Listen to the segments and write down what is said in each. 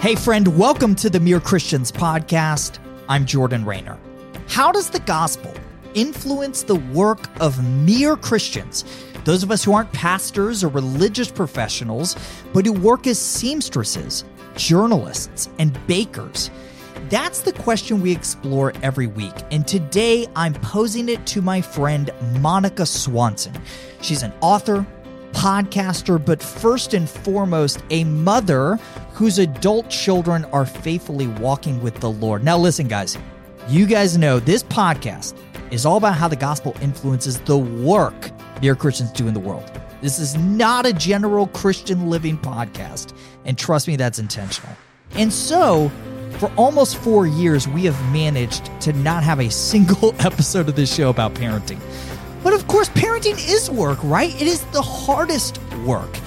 Hey, friend, welcome to the Mere Christians podcast. I'm Jordan Raynor. How does the gospel influence the work of mere Christians, those of us who aren't pastors or religious professionals, but who work as seamstresses, journalists, and bakers? That's the question we explore every week. And today I'm posing it to my friend Monica Swanson. She's an author, podcaster, but first and foremost, a mother whose adult children are faithfully walking with the Lord. Now, listen, guys, you guys know this podcast is all about how the gospel influences the work mere Christians do in the world. This is not a general Christian living podcast, and trust me, that's intentional. And so, for almost four years, we have managed to not have a single episode of this show about parenting. But of course, parenting is work, right? It is the hardest work.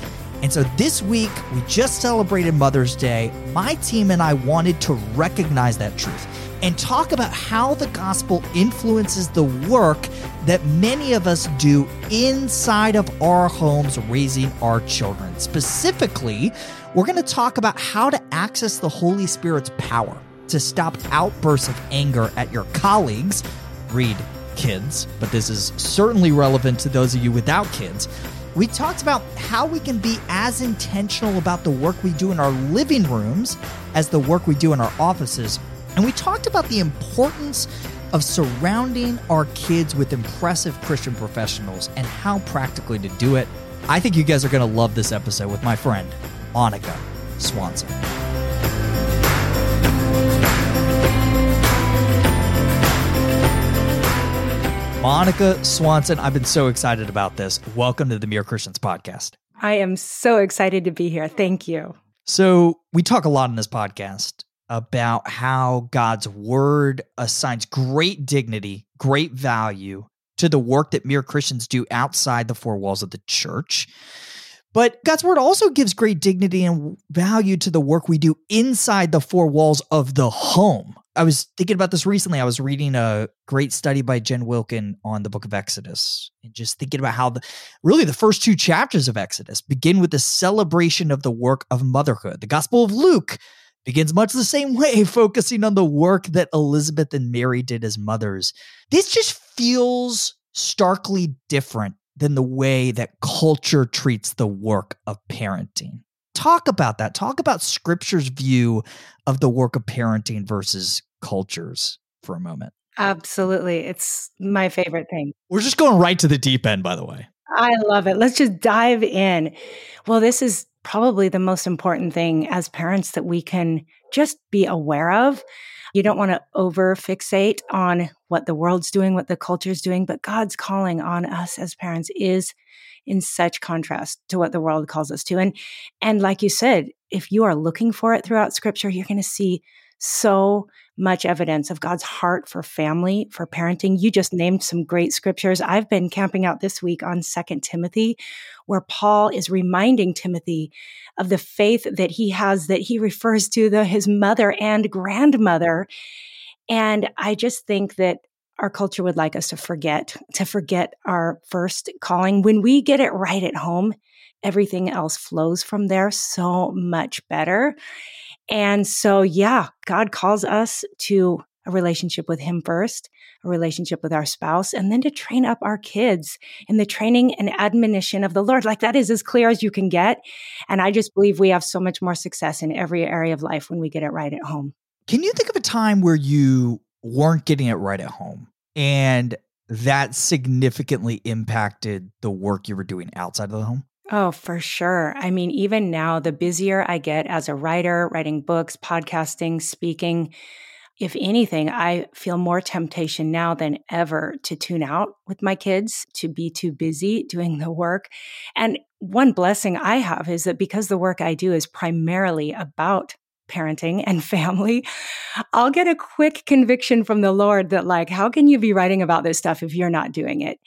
And so this week, we just celebrated Mother's Day. My team and I wanted to recognize that truth and talk about how the gospel influences the work that many of us do inside of our homes raising our children. Specifically, we're going to talk about how to access the Holy Spirit's power to stop outbursts of anger at your colleagues. Read kids, but this is certainly relevant to those of you without kids. We talked about how we can be as intentional about the work we do in our living rooms as the work we do in our offices. And we talked about the importance of surrounding our kids with impressive Christian professionals and how practically to do it. I think you guys are going to love this episode with my friend, Monica Swanson. Monica Swanson, I've been so excited about this. Welcome to the Mere Christians podcast. I am so excited to be here. Thank you. So, we talk a lot in this podcast about how God's word assigns great dignity, great value to the work that mere Christians do outside the four walls of the church. But God's word also gives great dignity and value to the work we do inside the four walls of the home. I was thinking about this recently. I was reading a great study by Jen Wilkin on the book of Exodus and just thinking about how the really the first two chapters of Exodus begin with the celebration of the work of motherhood. The Gospel of Luke begins much the same way, focusing on the work that Elizabeth and Mary did as mothers. This just feels starkly different than the way that culture treats the work of parenting. Talk about that. Talk about scripture's view of the work of parenting versus culture's for a moment. Absolutely. It's my favorite thing. We're just going right to the deep end, by the way. I love it. Let's just dive in. Well, this is probably the most important thing as parents that we can just be aware of you don't want to over fixate on what the world's doing, what the culture's doing, but God's calling on us as parents is in such contrast to what the world calls us to. And and like you said, if you are looking for it throughout scripture, you're going to see so much evidence of God's heart for family, for parenting. You just named some great scriptures. I've been camping out this week on Second Timothy, where Paul is reminding Timothy of the faith that he has, that he refers to the, his mother and grandmother. And I just think that our culture would like us to forget, to forget our first calling. When we get it right at home, everything else flows from there so much better. And so, yeah, God calls us to a relationship with Him first, a relationship with our spouse, and then to train up our kids in the training and admonition of the Lord. Like that is as clear as you can get. And I just believe we have so much more success in every area of life when we get it right at home. Can you think of a time where you weren't getting it right at home and that significantly impacted the work you were doing outside of the home? Oh, for sure. I mean, even now, the busier I get as a writer, writing books, podcasting, speaking, if anything, I feel more temptation now than ever to tune out with my kids, to be too busy doing the work. And one blessing I have is that because the work I do is primarily about parenting and family, I'll get a quick conviction from the Lord that, like, how can you be writing about this stuff if you're not doing it?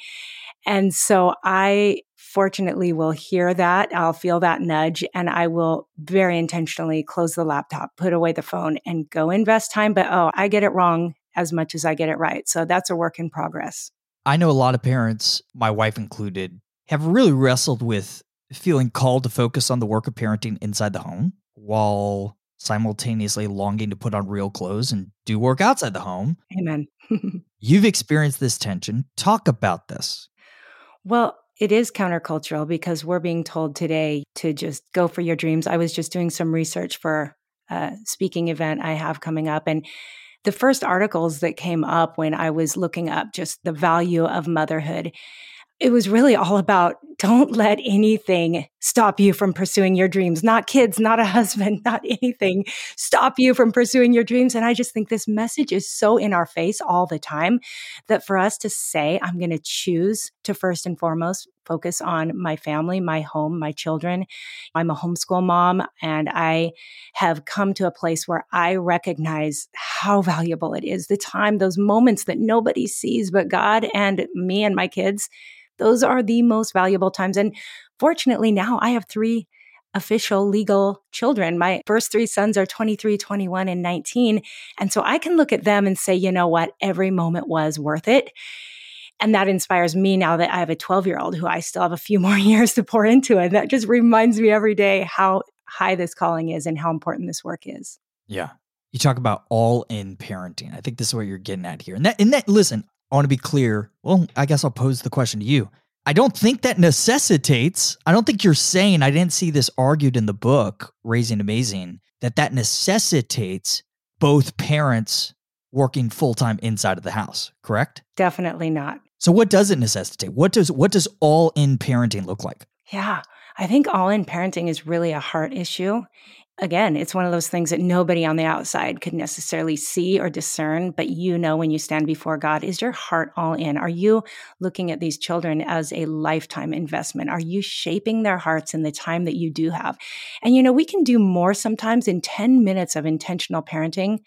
And so I fortunately will hear that. I'll feel that nudge and I will very intentionally close the laptop, put away the phone and go invest time. But oh, I get it wrong as much as I get it right. So that's a work in progress. I know a lot of parents, my wife included, have really wrestled with feeling called to focus on the work of parenting inside the home while simultaneously longing to put on real clothes and do work outside the home. Amen. You've experienced this tension. Talk about this. Well, it is countercultural because we're being told today to just go for your dreams. I was just doing some research for a speaking event I have coming up and the first articles that came up when I was looking up just the value of motherhood it was really all about don't let anything stop you from pursuing your dreams, not kids, not a husband, not anything stop you from pursuing your dreams. And I just think this message is so in our face all the time that for us to say, I'm going to choose to first and foremost focus on my family, my home, my children. I'm a homeschool mom and I have come to a place where I recognize how valuable it is the time, those moments that nobody sees but God and me and my kids those are the most valuable times. And fortunately, now I have three official legal children. My first three sons are 23, 21, and 19. And so I can look at them and say, you know what? Every moment was worth it. And that inspires me now that I have a 12 year old who I still have a few more years to pour into it. That just reminds me every day how high this calling is and how important this work is. Yeah. You talk about all in parenting. I think this is what you're getting at here. And that, and that, listen, I want to be clear. Well, I guess I'll pose the question to you. I don't think that necessitates, I don't think you're saying, I didn't see this argued in the book, Raising Amazing, that that necessitates both parents working full time inside of the house, correct? Definitely not. So what does it necessitate? What does what does all in parenting look like? Yeah. I think all in parenting is really a heart issue again, it's one of those things that nobody on the outside could necessarily see or discern, but you know when you stand before God, is your heart all in? Are you looking at these children as a lifetime investment? Are you shaping their hearts in the time that you do have? And you know, we can do more sometimes in 10 minutes of intentional parenting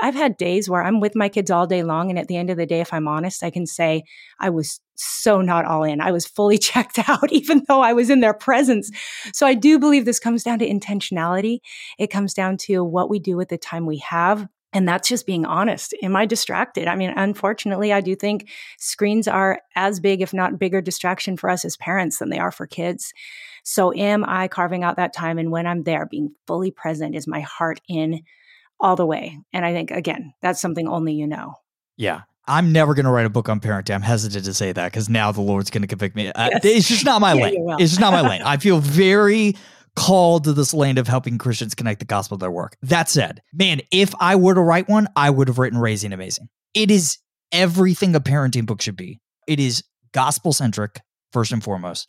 I've had days where I'm with my kids all day long. And at the end of the day, if I'm honest, I can say I was so not all in. I was fully checked out, even though I was in their presence. So I do believe this comes down to intentionality. It comes down to what we do with the time we have. And that's just being honest. Am I distracted? I mean, unfortunately, I do think screens are as big, if not bigger, distraction for us as parents than they are for kids. So, am I carving out that time? And when I'm there, being fully present, is my heart in all the way. And I think, again, that's something only you know. Yeah. I'm never going to write a book on parenting. I'm hesitant to say that because now the Lord's going to convict me. Uh, It's just not my yeah, lane. It's just not my lane. I feel very called to this lane of helping Christians connect the gospel to their work. That said, man, if I were to write one, I would have written Raising Amazing. It is everything a parenting book should be. It is gospel centric, first and foremost,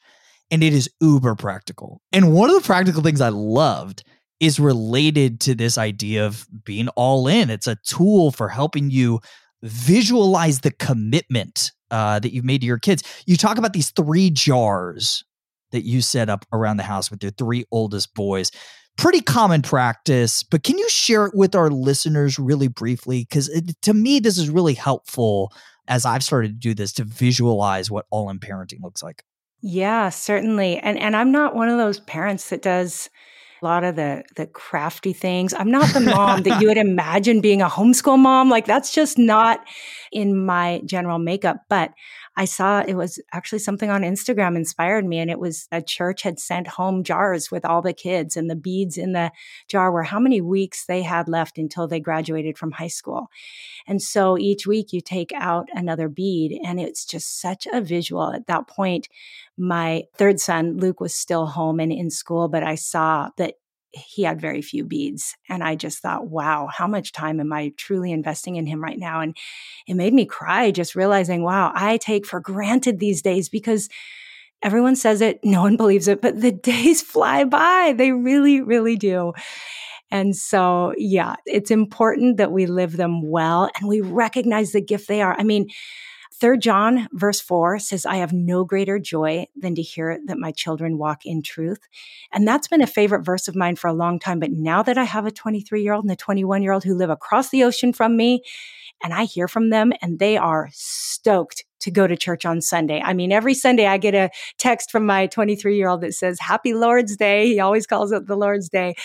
and it is uber practical. And one of the practical things I loved is related to this idea of being all in. It's a tool for helping you visualize the commitment uh, that you've made to your kids. You talk about these three jars that you set up around the house with your three oldest boys. Pretty common practice, but can you share it with our listeners really briefly? Because to me, this is really helpful as I've started to do this to visualize what all in parenting looks like. Yeah, certainly. And and I'm not one of those parents that does a lot of the the crafty things. I'm not the mom that you would imagine being a homeschool mom. Like that's just not in my general makeup. But I saw it was actually something on Instagram inspired me, and it was a church had sent home jars with all the kids, and the beads in the jar were how many weeks they had left until they graduated from high school. And so each week you take out another bead, and it's just such a visual. At that point, my third son, Luke, was still home and in school, but I saw that he had very few beads. And I just thought, wow, how much time am I truly investing in him right now? And it made me cry just realizing, wow, I take for granted these days because everyone says it, no one believes it, but the days fly by. They really, really do. And so, yeah, it's important that we live them well and we recognize the gift they are. I mean, Third John verse 4 says, I have no greater joy than to hear that my children walk in truth. And that's been a favorite verse of mine for a long time. But now that I have a 23 year old and a 21 year old who live across the ocean from me, and I hear from them and they are stoked to go to church on Sunday. I mean, every Sunday I get a text from my 23 year old that says, Happy Lord's Day. He always calls it the Lord's Day.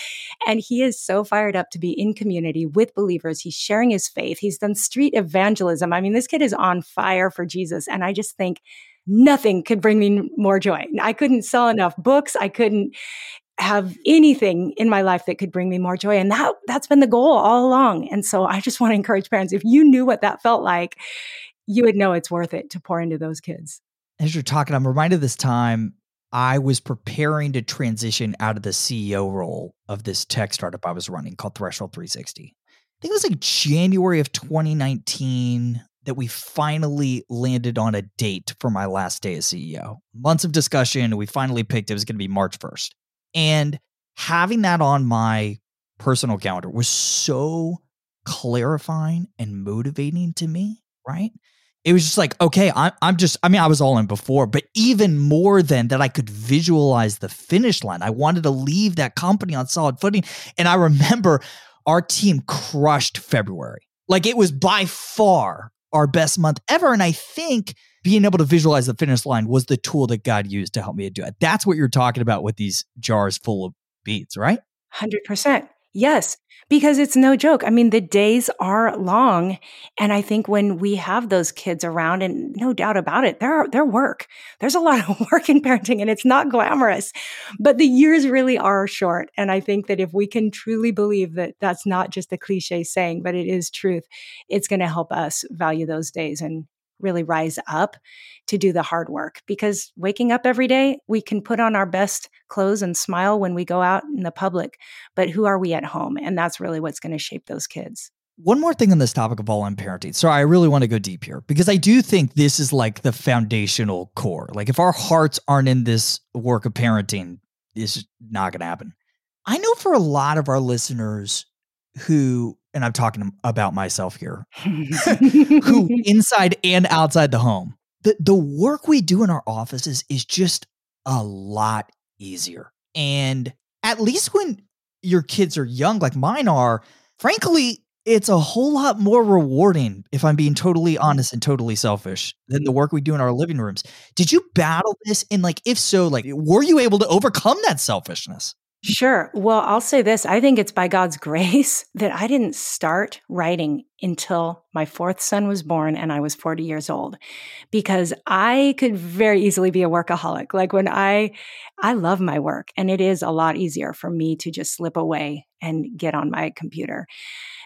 And he is so fired up to be in community with believers. He's sharing his faith. He's done street evangelism. I mean, this kid is on fire for Jesus. And I just think, nothing could bring me more joy. I couldn't sell enough books. I couldn't have anything in my life that could bring me more joy. And that, that's been the goal all along. And so I just want to encourage parents, if you knew what that felt like, you would know it's worth it to pour into those kids. As you're talking, I'm reminded this time I was preparing to transition out of the CEO role of this tech startup I was running called Threshold 360. I think it was like January of 2019 that we finally landed on a date for my last day as CEO. Months of discussion, we finally picked it was going to be March 1st. And having that on my personal calendar was so clarifying and motivating to me, right? It was just like, okay, I'm, I'm just, I mean, I was all in before, but even more than that, I could visualize the finish line. I wanted to leave that company on solid footing. And I remember our team crushed February. Like it was by far our best month ever. And I think being able to visualize the finish line was the tool that God used to help me do it. That's what you're talking about with these jars full of beads, right? 100%. Yes, because it's no joke. I mean, the days are long. And I think when we have those kids around, and no doubt about it, they're, they're work. There's a lot of work in parenting and it's not glamorous, but the years really are short. And I think that if we can truly believe that that's not just a cliche saying, but it is truth, it's going to help us value those days and really rise up to do the hard work because waking up every day, we can put on our best clothes and smile when we go out in the public. But who are we at home? And that's really what's going to shape those kids. One more thing on this topic of all in parenting. Sorry, I really want to go deep here because I do think this is like the foundational core. Like, if our hearts aren't in this work of parenting, it's not going to happen. I know for a lot of our listeners who and I'm talking about myself here, who inside and outside the home, the, the work we do in our offices is just a lot easier. And at least when your kids are young, like mine are, frankly, it's a whole lot more rewarding, if I'm being totally mm. honest and totally selfish, than the work we do in our living rooms. Did you battle this? And like, if so, like, were you able to overcome that selfishness? Sure. Well, I'll say this. I think it's by God's grace that I didn't start writing until my fourth son was born and I was 40 years old because I could very easily be a workaholic. Like when I I love my work and it is a lot easier for me to just slip away and get on my computer.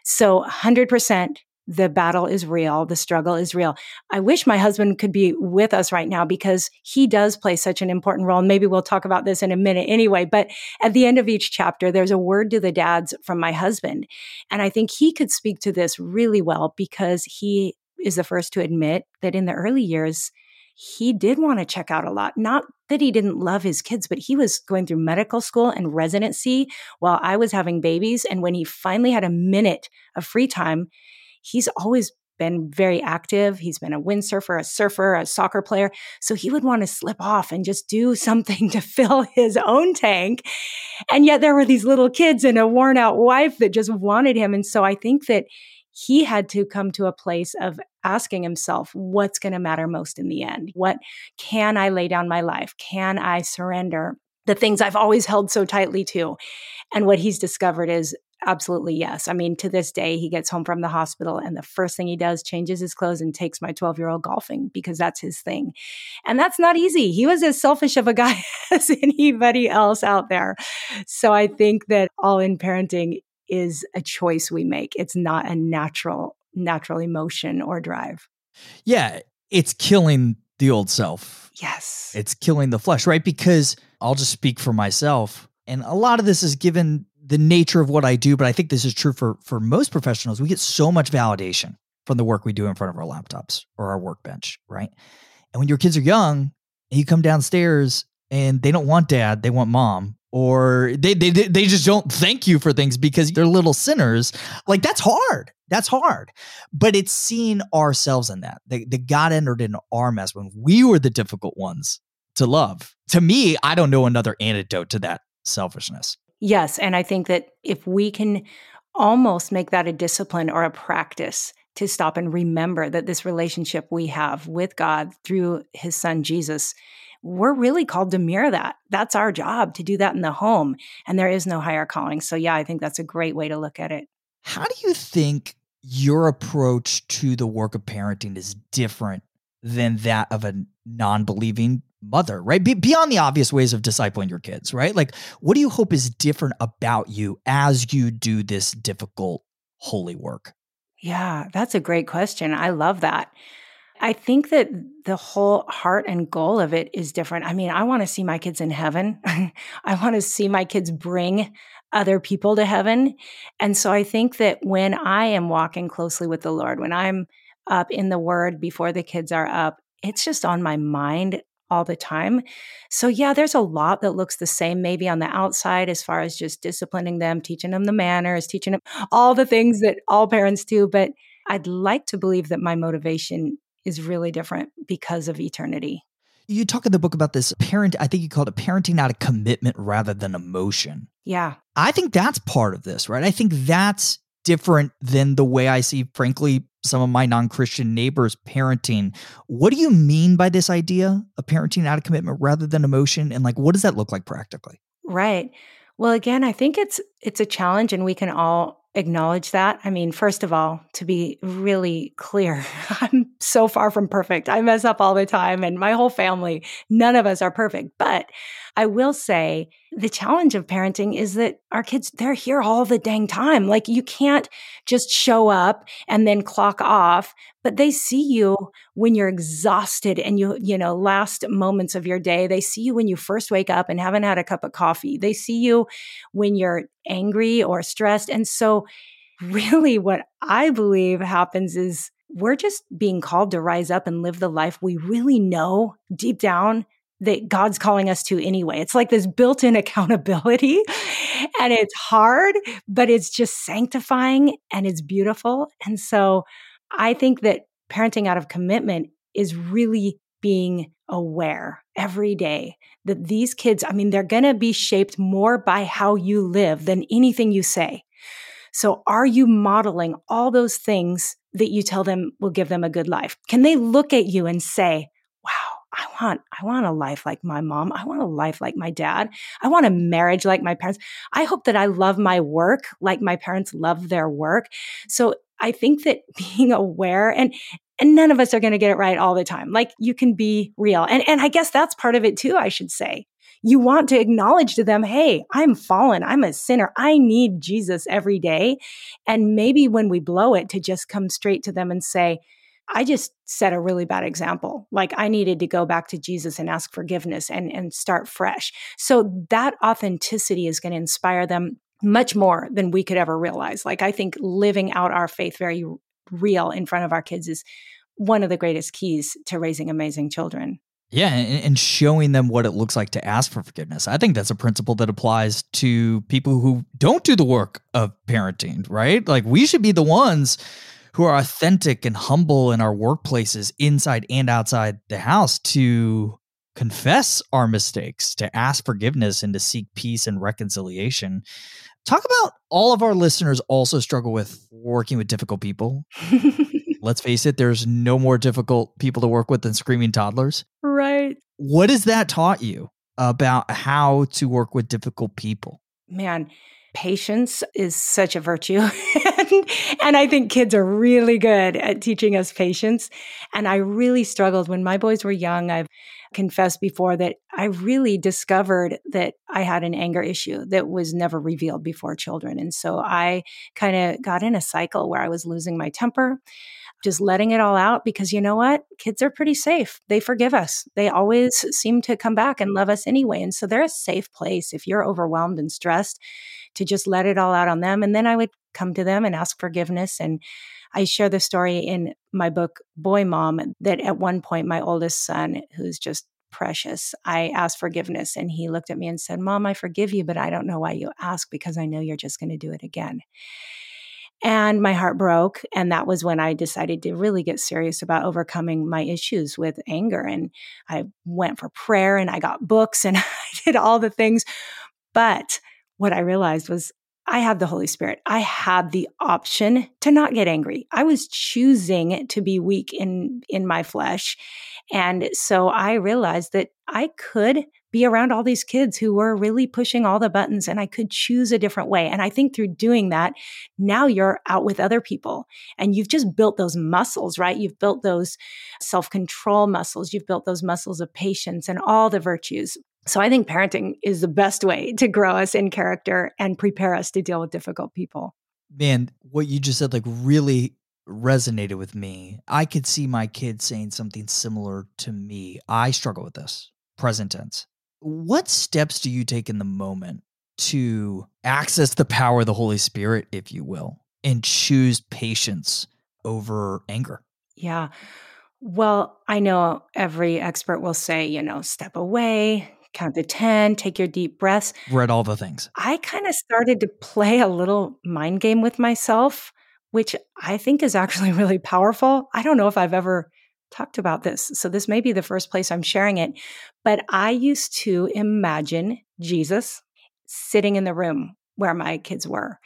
So 100% the battle is real. The struggle is real. I wish my husband could be with us right now because he does play such an important role. And maybe we'll talk about this in a minute anyway. But at the end of each chapter, there's a word to the dads from my husband. And I think he could speak to this really well because he is the first to admit that in the early years, he did want to check out a lot. Not that he didn't love his kids, but he was going through medical school and residency while I was having babies. And when he finally had a minute of free time, he's always been very active. He's been a windsurfer, a surfer, a soccer player. So he would want to slip off and just do something to fill his own tank. And yet there were these little kids and a worn out wife that just wanted him. And so I think that he had to come to a place of asking himself, what's going to matter most in the end? What can I lay down my life? Can I surrender the things I've always held so tightly to? And what he's discovered is Absolutely, yes. I mean, to this day, he gets home from the hospital and the first thing he does, changes his clothes and takes my 12 year old golfing because that's his thing. And that's not easy. He was as selfish of a guy as anybody else out there. So I think that all in parenting is a choice we make. It's not a natural, natural emotion or drive. Yeah. It's killing the old self. Yes. It's killing the flesh, right? Because I'll just speak for myself. And a lot of this is given the nature of what I do, but I think this is true for for most professionals. We get so much validation from the work we do in front of our laptops or our workbench, right? And when your kids are young, and you come downstairs and they don't want dad, they want mom, or they they they just don't thank you for things because they're little sinners. Like that's hard. That's hard. But it's seeing ourselves in that. The, the God entered in our mess when we were the difficult ones to love. To me, I don't know another antidote to that selfishness. Yes. And I think that if we can almost make that a discipline or a practice to stop and remember that this relationship we have with God through his son Jesus, we're really called to mirror that. That's our job to do that in the home. And there is no higher calling. So, yeah, I think that's a great way to look at it. How do you think your approach to the work of parenting is different than that of a non believing mother, right? Be- beyond the obvious ways of discipling your kids, right? Like, what do you hope is different about you as you do this difficult holy work? Yeah, that's a great question. I love that. I think that the whole heart and goal of it is different. I mean, I want to see my kids in heaven. I want to see my kids bring other people to heaven. And so I think that when I am walking closely with the Lord, when I'm up in the word before the kids are up, it's just on my mind all the time. So, yeah, there's a lot that looks the same maybe on the outside as far as just disciplining them, teaching them the manners, teaching them all the things that all parents do. But I'd like to believe that my motivation is really different because of eternity. You talk in the book about this parent, I think you called it parenting out of commitment rather than emotion. Yeah. I think that's part of this, right? I think that's different than the way I see, frankly, some of my non Christian neighbors parenting. What do you mean by this idea of parenting out of commitment rather than emotion? And like, what does that look like practically? Right. Well, again, I think it's it's a challenge and we can all acknowledge that. I mean, first of all, to be really clear, I'm so far from perfect. I mess up all the time, and my whole family, none of us are perfect. But I will say the challenge of parenting is that our kids, they're here all the dang time. Like you can't just show up and then clock off, but they see you when you're exhausted and you, you know, last moments of your day. They see you when you first wake up and haven't had a cup of coffee. They see you when you're angry or stressed. And so really what I believe happens is we're just being called to rise up and live the life we really know deep down that God's calling us to anyway. It's like this built in accountability and it's hard, but it's just sanctifying and it's beautiful. And so I think that parenting out of commitment is really being aware every day that these kids, I mean, they're going to be shaped more by how you live than anything you say. So are you modeling all those things that you tell them will give them a good life? Can they look at you and say, wow, I want, I want a life like my mom. I want a life like my dad. I want a marriage like my parents. I hope that I love my work like my parents love their work. So I think that being aware and, and none of us are going to get it right all the time. Like you can be real. And, and I guess that's part of it too, I should say. You want to acknowledge to them, Hey, I'm fallen. I'm a sinner. I need Jesus every day. And maybe when we blow it to just come straight to them and say, I just set a really bad example. Like I needed to go back to Jesus and ask forgiveness and, and start fresh. So that authenticity is going to inspire them much more than we could ever realize. Like I think living out our faith very real in front of our kids is one of the greatest keys to raising amazing children. Yeah, and, showing them what it looks like to ask for forgiveness. I think that's a principle that applies to people who don't do the work of parenting, right? Like we should be the ones who are authentic and humble in our workplaces, inside and outside the house, to confess our mistakes, to ask forgiveness, and to seek peace and reconciliation. Talk about all of our listeners also struggle with working with difficult people. Let's face it, there's no more difficult people to work with than screaming toddlers. Right. What has that taught you about how to work with difficult people? Man, patience is such a virtue. and, I think kids are really good at teaching us patience. And I really struggled when my boys were young. I've confessed before that I really discovered that I had an anger issue that was never revealed before children. And so I kind of got in a cycle where I was losing my temper just letting it all out because you know what? Kids are pretty safe. They forgive us. They always seem to come back and love us anyway. And so they're a safe place if you're overwhelmed and stressed to just let it all out on them. And then I would come to them and ask forgiveness. And I share the story in my book, Boy Mom, that at one point, my oldest son, who's just precious, I asked forgiveness and he looked at me and said, Mom, I forgive you, but I don't know why you ask because I know you're just going to do it again. And my heart broke. And that was when I decided to really get serious about overcoming my issues with anger. And I went for prayer and I got books and I did all the things. But what I realized was I had the Holy Spirit. I had the option to not get angry. I was choosing to be weak in in my flesh. And so I realized that I could be around all these kids who were really pushing all the buttons and I could choose a different way. And I think through doing that, now you're out with other people and you've just built those muscles, right? You've built those self control muscles. You've built those muscles of patience and all the virtues. So I think parenting is the best way to grow us in character and prepare us to deal with difficult people. Man, what you just said like really resonated with me. I could see my kids saying something similar to me. I struggle with this present tense. What steps do you take in the moment to access the power of the Holy Spirit, if you will, and choose patience over anger? Yeah. Well, I know every expert will say, you know, step away, count to 10, take your deep breaths. Read all the things. I kind of started to play a little mind game with myself, which I think is actually really powerful. I don't know if I've ever talked about this. So this may be the first place I'm sharing it. But I used to imagine Jesus sitting in the room where my kids were.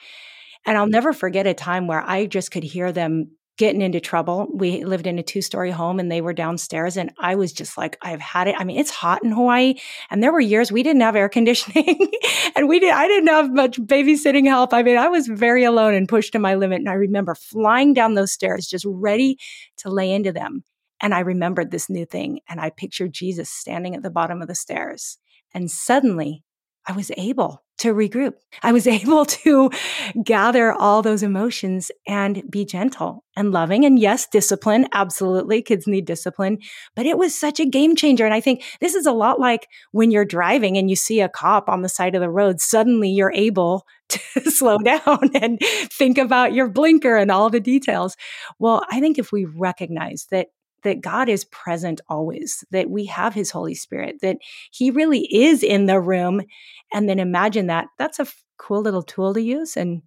And I'll mm. never forget a time where I just could hear them getting into trouble. We lived in a two story home and they were downstairs. And I was just like, I've had it. I mean, it's hot in Hawaii. And there were years we didn't have air conditioning and we did, I didn't have much babysitting help. I mean, I was very alone and pushed to my limit. And I remember flying down those stairs, just ready to lay into them. And I remembered this new thing and I pictured Jesus standing at the bottom of the stairs. And suddenly I was able to regroup. I was able to gather all those emotions and be gentle and loving. And yes, discipline. Absolutely. Kids need discipline, but it was such a game changer. And I think this is a lot like when you're driving and you see a cop on the side of the road, suddenly you're able to slow down and think about your blinker and all the details. Well, I think if we recognize that that God is present always, that we have his Holy Spirit, that he really is in the room. And then imagine that. That's a cool little tool to use. And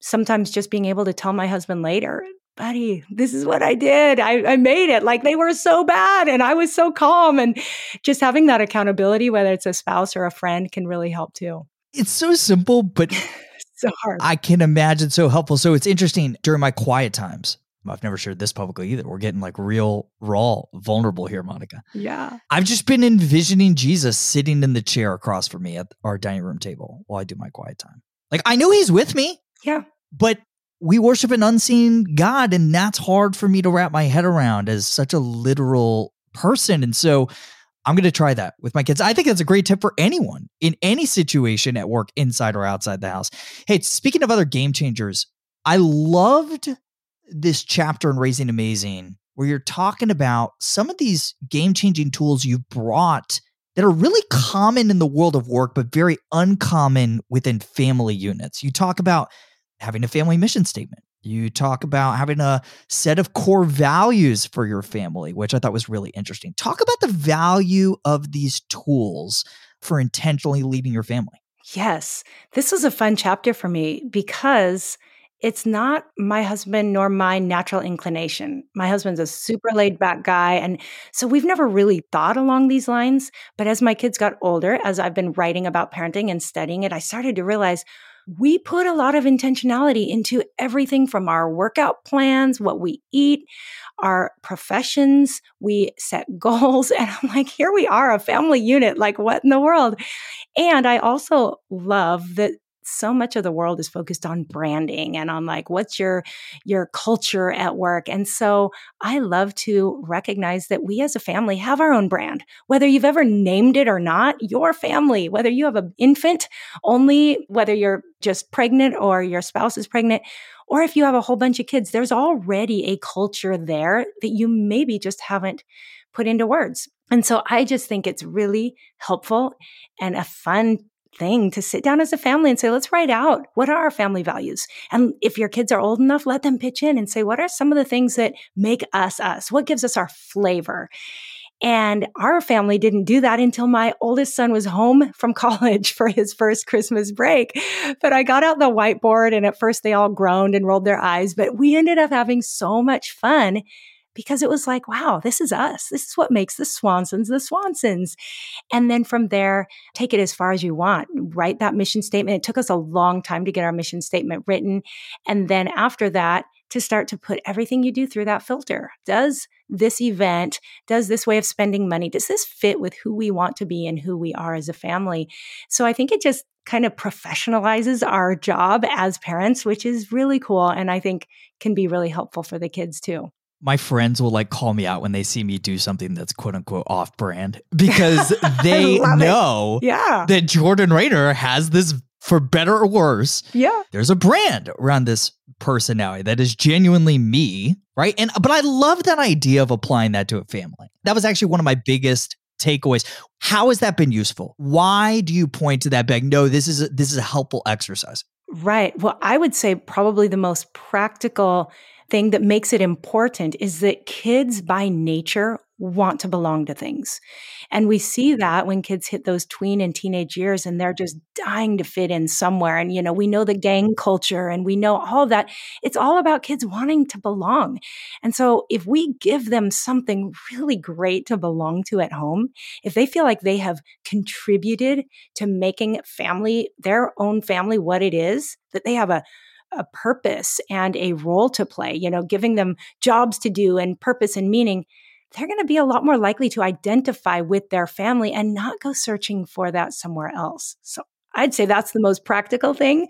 sometimes just being able to tell my husband later, buddy, this is what I did. I, I made it. Like they were so bad and I was so calm. And just having that accountability, whether it's a spouse or a friend, can really help too. It's so simple, but so hard. I can imagine so helpful. So it's interesting during my quiet times. I've never shared this publicly either. We're getting like real, raw, vulnerable here, Monica. Yeah. I've just been envisioning Jesus sitting in the chair across from me at our dining room table while I do my quiet time. Like I know he's with me. Yeah. But we worship an unseen God, and that's hard for me to wrap my head around as such a literal person. And so I'm going to try that with my kids. I think that's a great tip for anyone in any situation at work, inside or outside the house. Hey, speaking of other game changers, I loved this chapter in Raising Amazing where you're talking about some of these game changing tools you've brought that are really common in the world of work, but very uncommon within family units. You talk about having a family mission statement. You talk about having a set of core values for your family, which I thought was really interesting. Talk about the value of these tools for intentionally leading your family. Yes, this was a fun chapter for me because it's not my husband nor my natural inclination. My husband's a super laid back guy. And so we've never really thought along these lines. But as my kids got older, as I've been writing about parenting and studying it, I started to realize we put a lot of intentionality into everything from our workout plans, what we eat, our professions. We set goals. And I'm like, here we are, a family unit. Like, what in the world? And I also love that so much of the world is focused on branding and on like what's your your culture at work and so i love to recognize that we as a family have our own brand. Whether you've ever named it or not your family whether you have an infant only whether you're just pregnant or your spouse is pregnant or if you have a whole bunch of kids there's already a culture there that you maybe just haven't put into words. And so I just think it's really helpful and a fun thing to sit down as a family and say, let's write out what are our family values? And if your kids are old enough, let them pitch in and say, what are some of the things that make us us? What gives us our flavor? And our family didn't do that until my oldest son was home from college for his first Christmas break. But I got out the whiteboard and at first they all groaned and rolled their eyes, but we ended up having so much fun because it was like, wow, this is us. This is what makes the Swansons the Swansons. And then from there, take it as far as you want. Write that mission statement. It took us a long time to get our mission statement written. And then after that, to start to put everything you do through that filter. Does this event, does this way of spending money, does this fit with who we want to be and who we are as a family? So I think it just kind of professionalizes our job as parents, which is really cool. And I think can be really helpful for the kids too my friends will like call me out when they see me do something that's quote unquote off brand because they know yeah. that Jordan Raynor has this for better or worse. Yeah. There's a brand around this personality that is genuinely me, right? And but I love that idea of applying that to a family. That was actually one of my biggest takeaways. How has that been useful? Why do you point to that bag? No, this is a, this is a helpful exercise. Right. Well, I would say probably the most practical thing that makes it important is that kids by nature want to belong to things. And we see mm-hmm. that when kids hit those tween and teenage years and they're just dying to fit in somewhere. And, you know, we know the gang culture and we know all that. It's all about kids wanting to belong. And so if we give them something really great to belong to at home, if they feel like they have contributed to making family, their own family, what it is, that they have a a purpose and a role to play, you know, giving them jobs to do and purpose and meaning, they're going to be a lot more likely to identify with their family and not go searching for that somewhere else. So I'd say that's the most practical thing.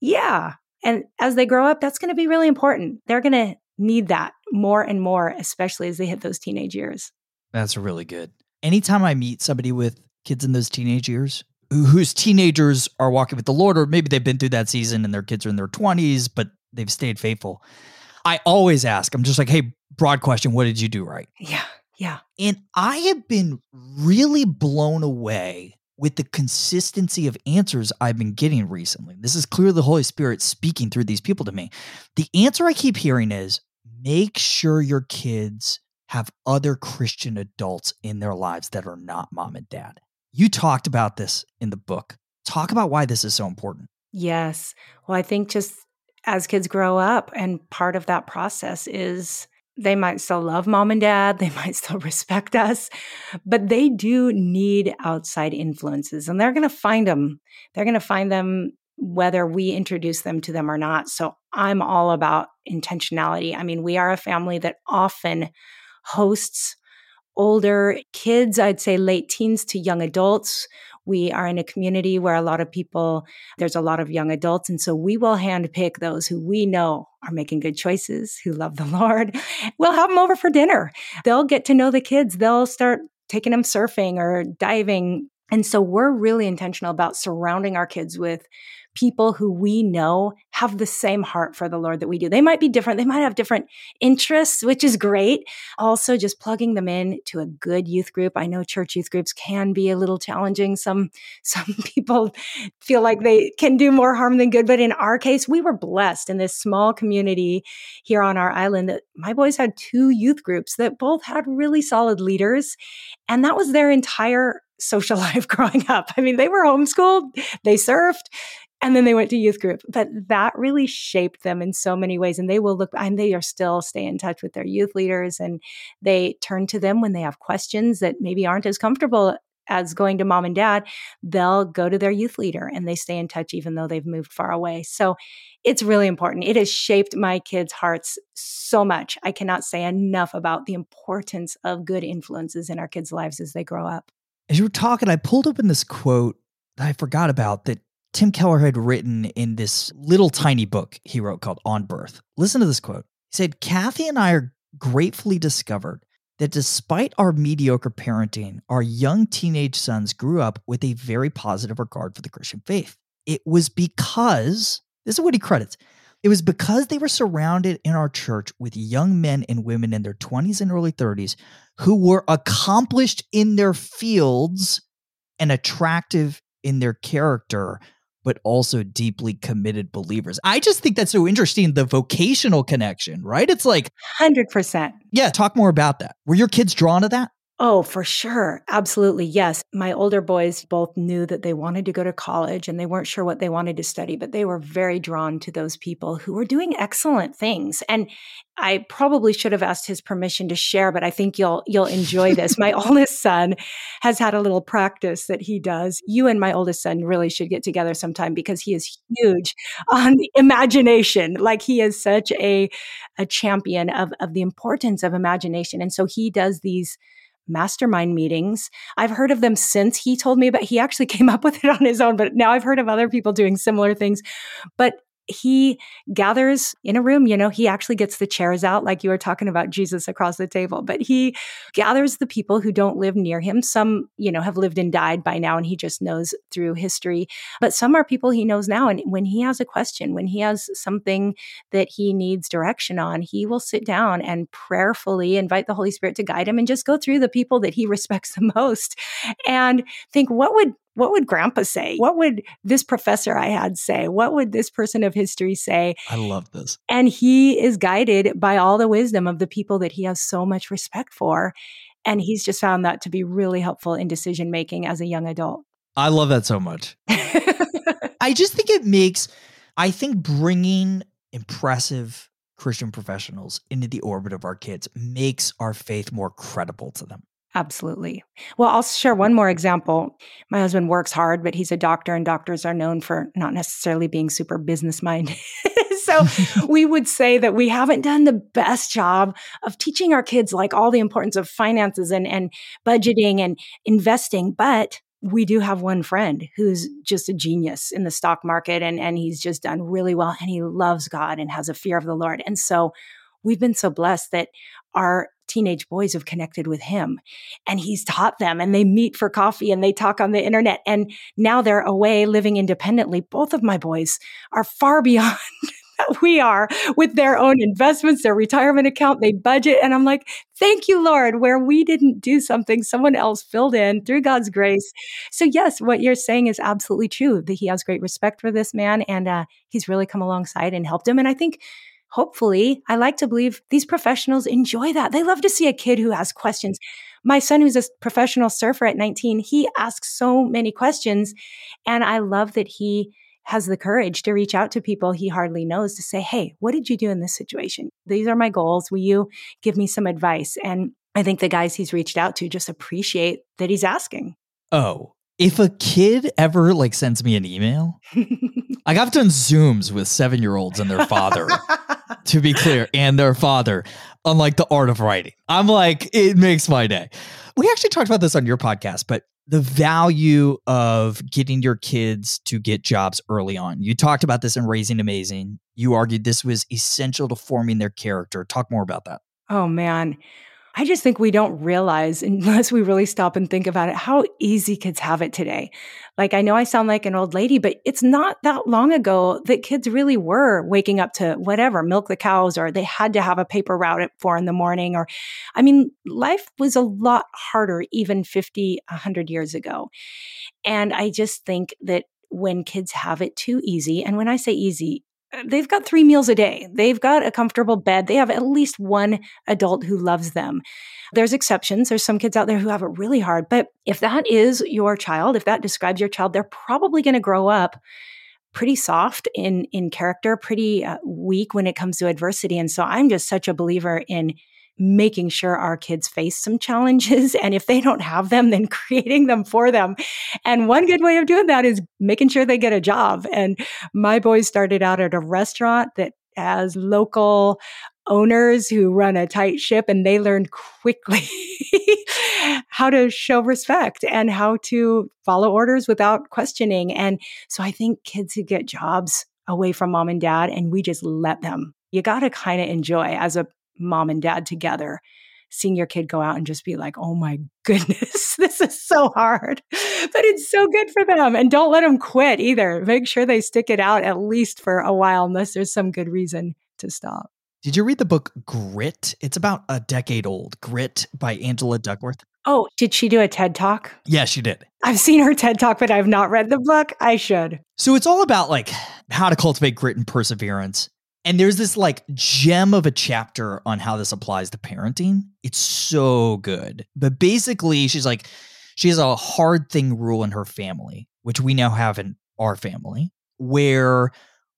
Yeah. And as they grow up, that's going to be really important. They're going to need that more and more, especially as they hit those teenage years. That's really good. Anytime I meet somebody with kids in those teenage years, whose teenagers are walking with the Lord, or maybe they've been through that season and their kids are in their 20s, but they've stayed faithful. I always ask, I'm just like, hey, broad question, what did you do right? Yeah. Yeah. And I have been really blown away with the consistency of answers I've been getting recently. This is clearly the Holy Spirit speaking through these people to me. The answer I keep hearing is make sure your kids have other Christian adults in their lives that are not mom and dad. You talked about this in the book. Talk about why this is so important. Yes. Well, I think just as kids grow up, and part of that process is they might still love mom and dad, they might still respect us, but they do need outside influences and they're going to find them. They're going to find them whether we introduce them to them or not. So I'm all about intentionality. I mean, we are a family that often hosts older kids, I'd say late teens to young adults. We are in a community where a lot of people, there's a lot of young adults. And so we will handpick those who we know are making good choices, who love the Lord. We'll have them over for dinner. They'll get to know the kids. They'll start taking them surfing or diving. And so we're really intentional about surrounding our kids with people who we know have the same heart for the Lord that we do. They might be different. They might have different interests, which is great. Also, just plugging them in to a good youth group. I know church youth groups can be a little challenging. Some, some people feel like they can do more harm than good. But in our case, we were blessed in this small community here on our island that my boys had two youth groups that both had really solid leaders. And that was their entire social life growing up. I mean, they were homeschooled, they surfed, and then they went to youth group. But that really shaped them in so many ways. And they will look and they are still stay in touch with their youth leaders. And they turn to them when they have questions that maybe aren't as comfortable as going to mom and dad. They'll go to their youth leader and they stay in touch even though they've moved far away. So it's really important. It has shaped my kids hearts so much. I cannot say enough about the importance of good influences in our kids lives as they grow up. As you were talking i pulled up in this quote that i forgot about that Tim Keller had written in this little tiny book he wrote called On Birth. Listen to this quote. He said, Kathy and I are gratefully discovered that despite our mediocre parenting, our young teenage sons grew up with a very positive regard for the Christian faith. It was because, this is what he credits, it was because they were surrounded in our church with young men and women in their 20s and early 30s who were accomplished in their fields and attractive in their character but also deeply committed believers. I just think that's so interesting the vocational connection, right? It's like 100%. Yeah, talk more about that. Were your kids drawn to that? Oh, for sure. Absolutely. Yes. My older boys both knew that they wanted to go to college and they weren't sure what they wanted to study, but they were very drawn to those people who were doing excellent things. And I probably should have asked his permission to share, but I think you'll you'll enjoy this. my oldest son has had a little practice that he does. You and my oldest son really should get together sometime because he is huge on imagination. Like he is such a a champion of of the importance of imagination. And so he does these mastermind meetings. I've heard of them since he told me, but he actually came up with it on his own. But now I've heard of other people doing similar things. But he gathers in a room, you know, he actually gets the chairs out, like you were talking about Jesus across the table, but he gathers the people who don't live near him. Some, you know, have lived and died by now, and he just knows through history. But some are people he knows now. And when he has a question, when he has something that he needs direction on, he will sit down and prayerfully invite the Holy Spirit to guide him and just go through the people that he respects the most and think, what would what would grandpa say? What would this professor I had say? What would this person of history say? I love this. And he is guided by all the wisdom of the people that he has so much respect for. And he's just found that to be really helpful in decision making as a young adult. I love that so much. I just think it makes, I think bringing impressive Christian professionals into the orbit of our kids makes our faith more credible to them. Absolutely. Well, I'll share one more example. My husband works hard, but he's a doctor, and doctors are known for not necessarily being super business minded. so we would say that we haven't done the best job of teaching our kids like all the importance of finances and, and budgeting and investing. But we do have one friend who's just a genius in the stock market and, and he's just done really well and he loves God and has a fear of the Lord. And so we've been so blessed that our teenage boys have connected with him and he's taught them and they meet for coffee and they talk on the internet and now they're away living independently. Both of my boys are far beyond we are with their own investments, their retirement account, they budget. And I'm like, thank you, Lord, where we didn't do something, someone else filled in through God's grace. So, yes, what you're saying is absolutely true that he has great respect for this man and uh, he's really come alongside and helped him. And I think hopefully, I like to believe these professionals enjoy that. They love to see a kid who has questions. My son, who's a professional surfer at 19, he asks so many questions. And I love that he has the courage to reach out to people he hardly knows to say, Hey, what did you do in this situation? These are my goals. Will you give me some advice? And I think the guys he's reached out to just appreciate that he's asking. Oh, if a kid ever like sends me an email, like I've done Zooms with seven year olds and their father, to be clear, and their father unlike the art of writing. I'm like, it makes my day. We actually talked about this on your podcast, but the value of getting your kids to get jobs early on. You talked about this in Raising Amazing. You argued this was essential to forming their character. Talk more about that. Oh, man. I just think we don't realize, unless we really stop and think about it, how easy kids have it today. Like, I know I sound like an old lady, but it's not that long ago that kids really were waking up to whatever, milk the cows, or they had to have a paper route at four in the morning. Or, I mean, life was a lot harder even 50, 100 years ago. And I just think that when kids have it too easy, and when I say easy, they've got three meals a day. They've got a comfortable bed. They have at least one adult who loves them. There's exceptions. There's some kids out there who have it really hard. But if that is your child, if that describes your child, they're probably going to grow up pretty soft in in character, pretty uh, weak when it comes to adversity. And so I'm just such a believer in making sure our kids face some challenges. And if they don't have them, then creating them for them. And one good way of doing that is making sure they get a job. And my boys started out at a restaurant that has local owners who run a tight ship and they learned quickly how to show respect and how to follow orders without questioning. And so I think kids who get jobs away from mom and dad and we just let them, you got to kind of enjoy as a mom and dad together seeing your kid go out and just be like, oh my goodness, this is so hard, but it's so good for them. And don't let them quit either. Make sure they stick it out at least for a while, unless there's some good reason to stop. Did you read the book Grit? It's about a decade old. Grit by Angela Duckworth. Oh, did she do a TED talk? Yes, she did. I've seen her TED talk, but I've not read the book. I should. So it's all about like how to cultivate grit and perseverance And there's this like gem of a chapter on how this applies to parenting. It's so good. But basically, she's like, she has a hard thing rule in her family, which we now have in our family, where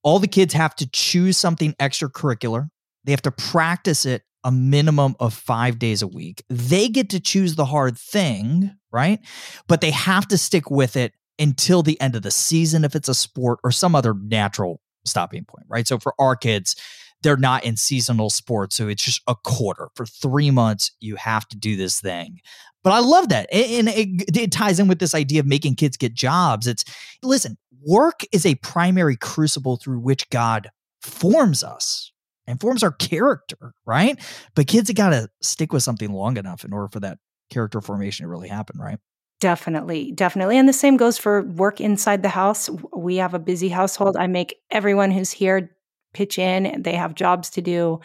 all the kids have to choose something extracurricular. They have to practice it a minimum of five days a week. They get to choose the hard thing, right? But they have to stick with it until the end of the season if it's a sport or some other natural stopping point, right? So for our kids, they're not in seasonal sports. So it's just a quarter. For three months, you have to do this thing. But I love that. And it, it, ties in with this idea of making kids get jobs. It's listen, work is a primary crucible through which God forms us and forms our character, right? But kids have got to stick with something long enough in order for that character formation to really happen, right? Definitely, definitely. And the same goes for work inside the house. We have a busy household. I make everyone who's here pitch in, they have jobs to do.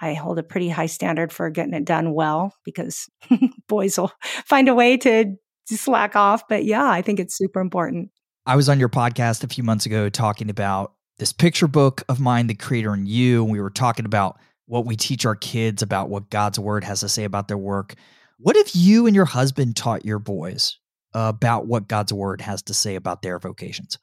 I hold a pretty high standard for getting it done well because boys will find a way to slack off. But yeah, I think it's super important. I was on your podcast a few months ago talking about this picture book of mine, The Creator and You. And we were talking about what we teach our kids about what God's word has to say about their work. What if you and your husband taught your boys about what God's word has to say about their vocations?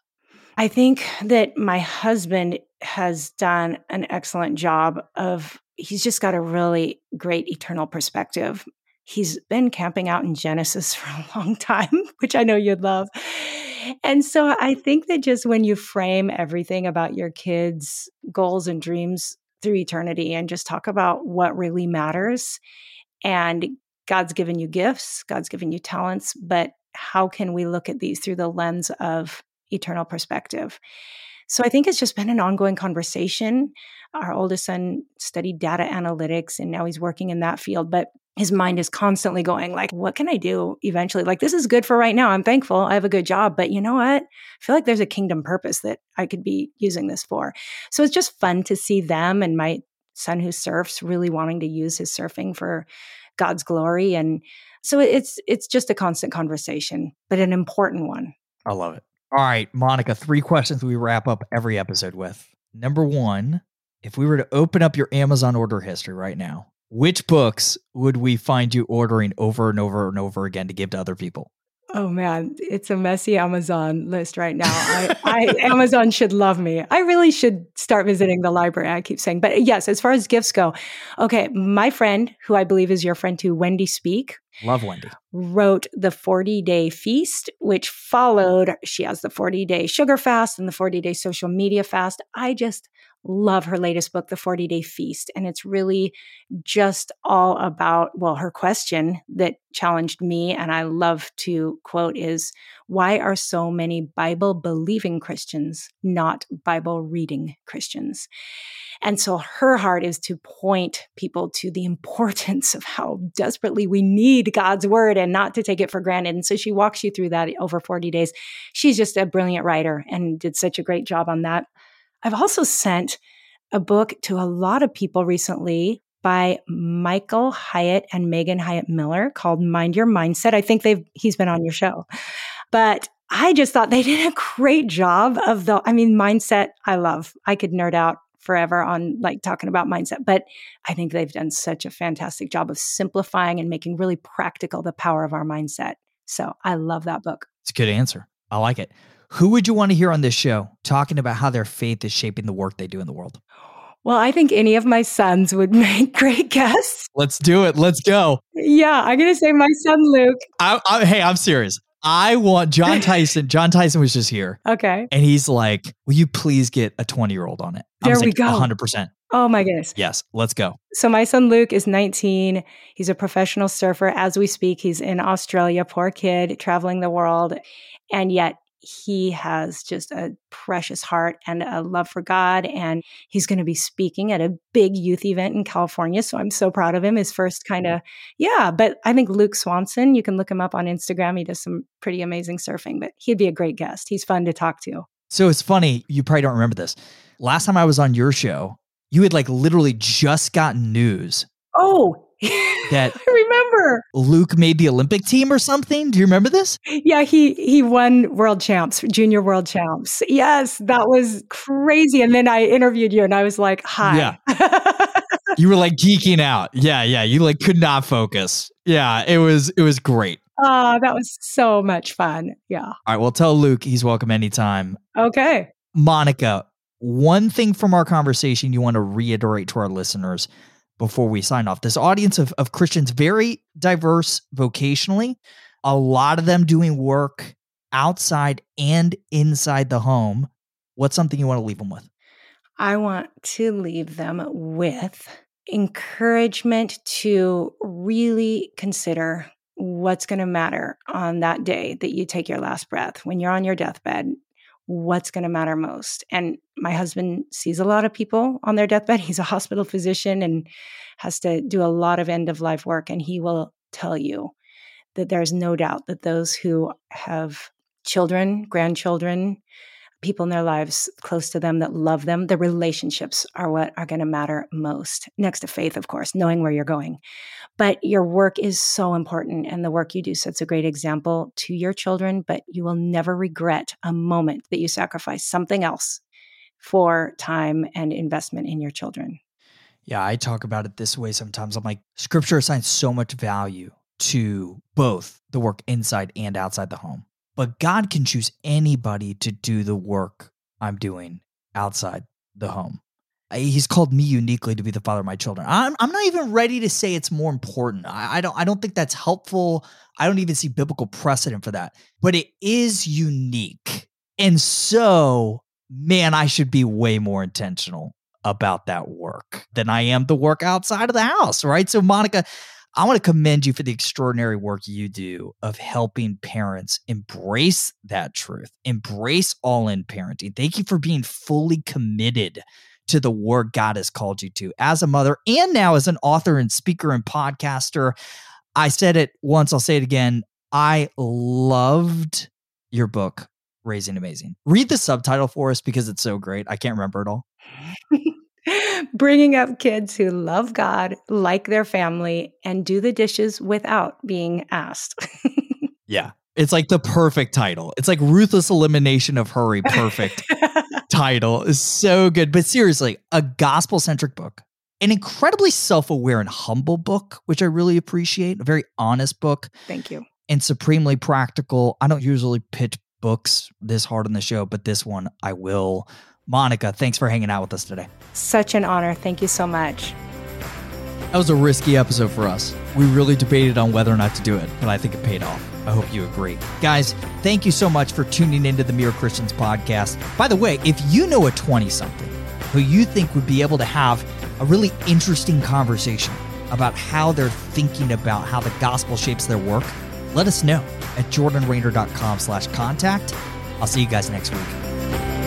I think that my husband has done an excellent job of, he's just got a really great eternal perspective. He's been camping out in Genesis for a long time, which I know you'd love. And so I think that just when you frame everything about your kids' goals and dreams through eternity and just talk about what really matters and God's given you gifts, God's given you talents, but how can we look at these through the lens of eternal perspective? So I think it's just been an ongoing conversation. Our oldest son studied data analytics and now he's working in that field, but his mind is constantly going like what can i do eventually? Like this is good for right now. I'm thankful. I have a good job but you know what? I feel like there's a kingdom purpose that i could be using this for. So it's just fun to see them and my son who surfs really wanting to use his surfing for God's glory. And so it's it's just a constant conversation, but an important one. I love it. All right, Monica, three questions we wrap up every episode with. Number one, if we were to open up your Amazon order history right now, which books would we find you ordering over and over and over again to give to other people? Oh man, it's a messy Amazon list right now. I, I, Amazon should love me. I really should start visiting the library. I keep saying, but yes, as far as gifts go, okay, my friend, who I believe is your friend too, Wendy Speake. Love Wendy. Wrote the 40 day feast, which followed. She has the 40 day sugar fast and the 40 day social media fast. I just love her latest book, The 40 Day Feast. And it's really just all about, well, her question that challenged me and I love to quote is why are so many Bible believing Christians not Bible reading Christians? And so her heart is to point people to the importance of how desperately we need God's word and not to take it for granted. And so she walks you through that over 40 days. She's just a brilliant writer and did such a great job on that. I've also sent a book to a lot of people recently by Michael Hyatt and Megan Hyatt Miller called Mind Your Mindset. I think they've he's been on your show. But I just thought they did a great job of the I mean mindset I love. I could nerd out forever on like talking about mindset, but I think they've done such a fantastic job of simplifying and making really practical the power of our mindset. So, I love that book. It's a good answer. I like it. Who would you want to hear on this show talking about how their faith is shaping the work they do in the world? Well, I think any of my sons would make great guests. Let's do it. Let's go. Yeah, I'm going to say my son Luke. I, I, hey, I'm serious. I want John Tyson. John Tyson was just here. Okay. And he's like, Will you please get a 20 year old on it? I there we like, go. 100%. Oh my goodness. Yes, let's go. So my son Luke is 19. He's a professional surfer as we speak. He's in Australia, poor kid, traveling the world. And yet he has just a precious heart and a love for God. And he's going to be speaking at a big youth event in California. So I'm so proud of him. His first kind mm. of, yeah. But I think Luke Swanson, you can look him up on Instagram. He does some pretty amazing surfing, but he'd be a great guest. He's fun to talk to. So it's funny. You probably don't remember this. Last time I was on your show, you had like literally just gotten news. Oh, that I remember remember. Luke made the Olympic team or something. Do you remember this? Yeah, he he won world champs, junior world champs. Yes, that was crazy. And then I interviewed you and I was like, "Hi." Yeah. you were like geeking out. Yeah, yeah. You like could not focus. Yeah, it was it was great. Oh, that was so much fun. Yeah. All right. Well, tell Luke he's welcome anytime. Okay. Monica, one thing from our conversation you want to reiterate to our listeners before we sign off. This audience of, of Christians, very diverse vocationally, a lot of them doing work outside and inside the home. What's something you want to leave them with? I want to leave them with encouragement to really consider what's going to matter on that day that you take your last breath when you're on your deathbed what's going to matter most and my husband sees a lot of people on their deathbed he's a hospital physician and has to do a lot of end of life work and he will tell you that there's no doubt that those who have children grandchildren people in their lives close to them that love them, the relationships are what are going to matter most. Next to faith, of course, knowing where you're going. But your work is so important, and the work you do sets a great example to your children, but you will never regret a moment that you sacrifice something else for time and investment in your children. Yeah, I talk about it this way sometimes. I'm like, scripture assigns so much value to both the work inside and outside the home. But God can choose anybody to do the work I'm doing outside the home. He's called me uniquely to be the father of my children. I'm, I'm not even ready to say it's more important. I, I don't I don't think that's helpful. I don't even see biblical precedent for that. But it is unique. And so, man, I should be way more intentional about that work than I am the work outside of the house, right? So, Monica, I want to commend you for the extraordinary work you do of helping parents embrace that truth, embrace all in parenting. Thank you for being fully committed to the work God has called you to as a mother and now as an author and speaker and podcaster. I said it once, I'll say it again. I loved your book, Raising Amazing. Read the subtitle for us because it's so great. I can't remember it all. bringing up kids who love God, like their family, and do the dishes without being asked. yeah. It's like the perfect title. It's like ruthless elimination of hurry. Perfect title is so good. But seriously, a gospel centric book, an incredibly self aware and humble book, which I really appreciate. A very honest book. Thank you. And supremely practical. I don't usually pitch books this hard on the show, but this one I will. Monica, thanks for hanging out with us today. Such an honor. Thank you so much. That was a risky episode for us. We really debated on whether or not to do it, but I think it paid off. I hope you agree. Guys, thank you so much for tuning into the Mere Christians podcast. By the way, if you know a 20 something who you think would be able to have a really interesting conversation about how they're thinking about how the gospel shapes their work, let us know at jordanraynor.com slash contact. I'll see you guys next week.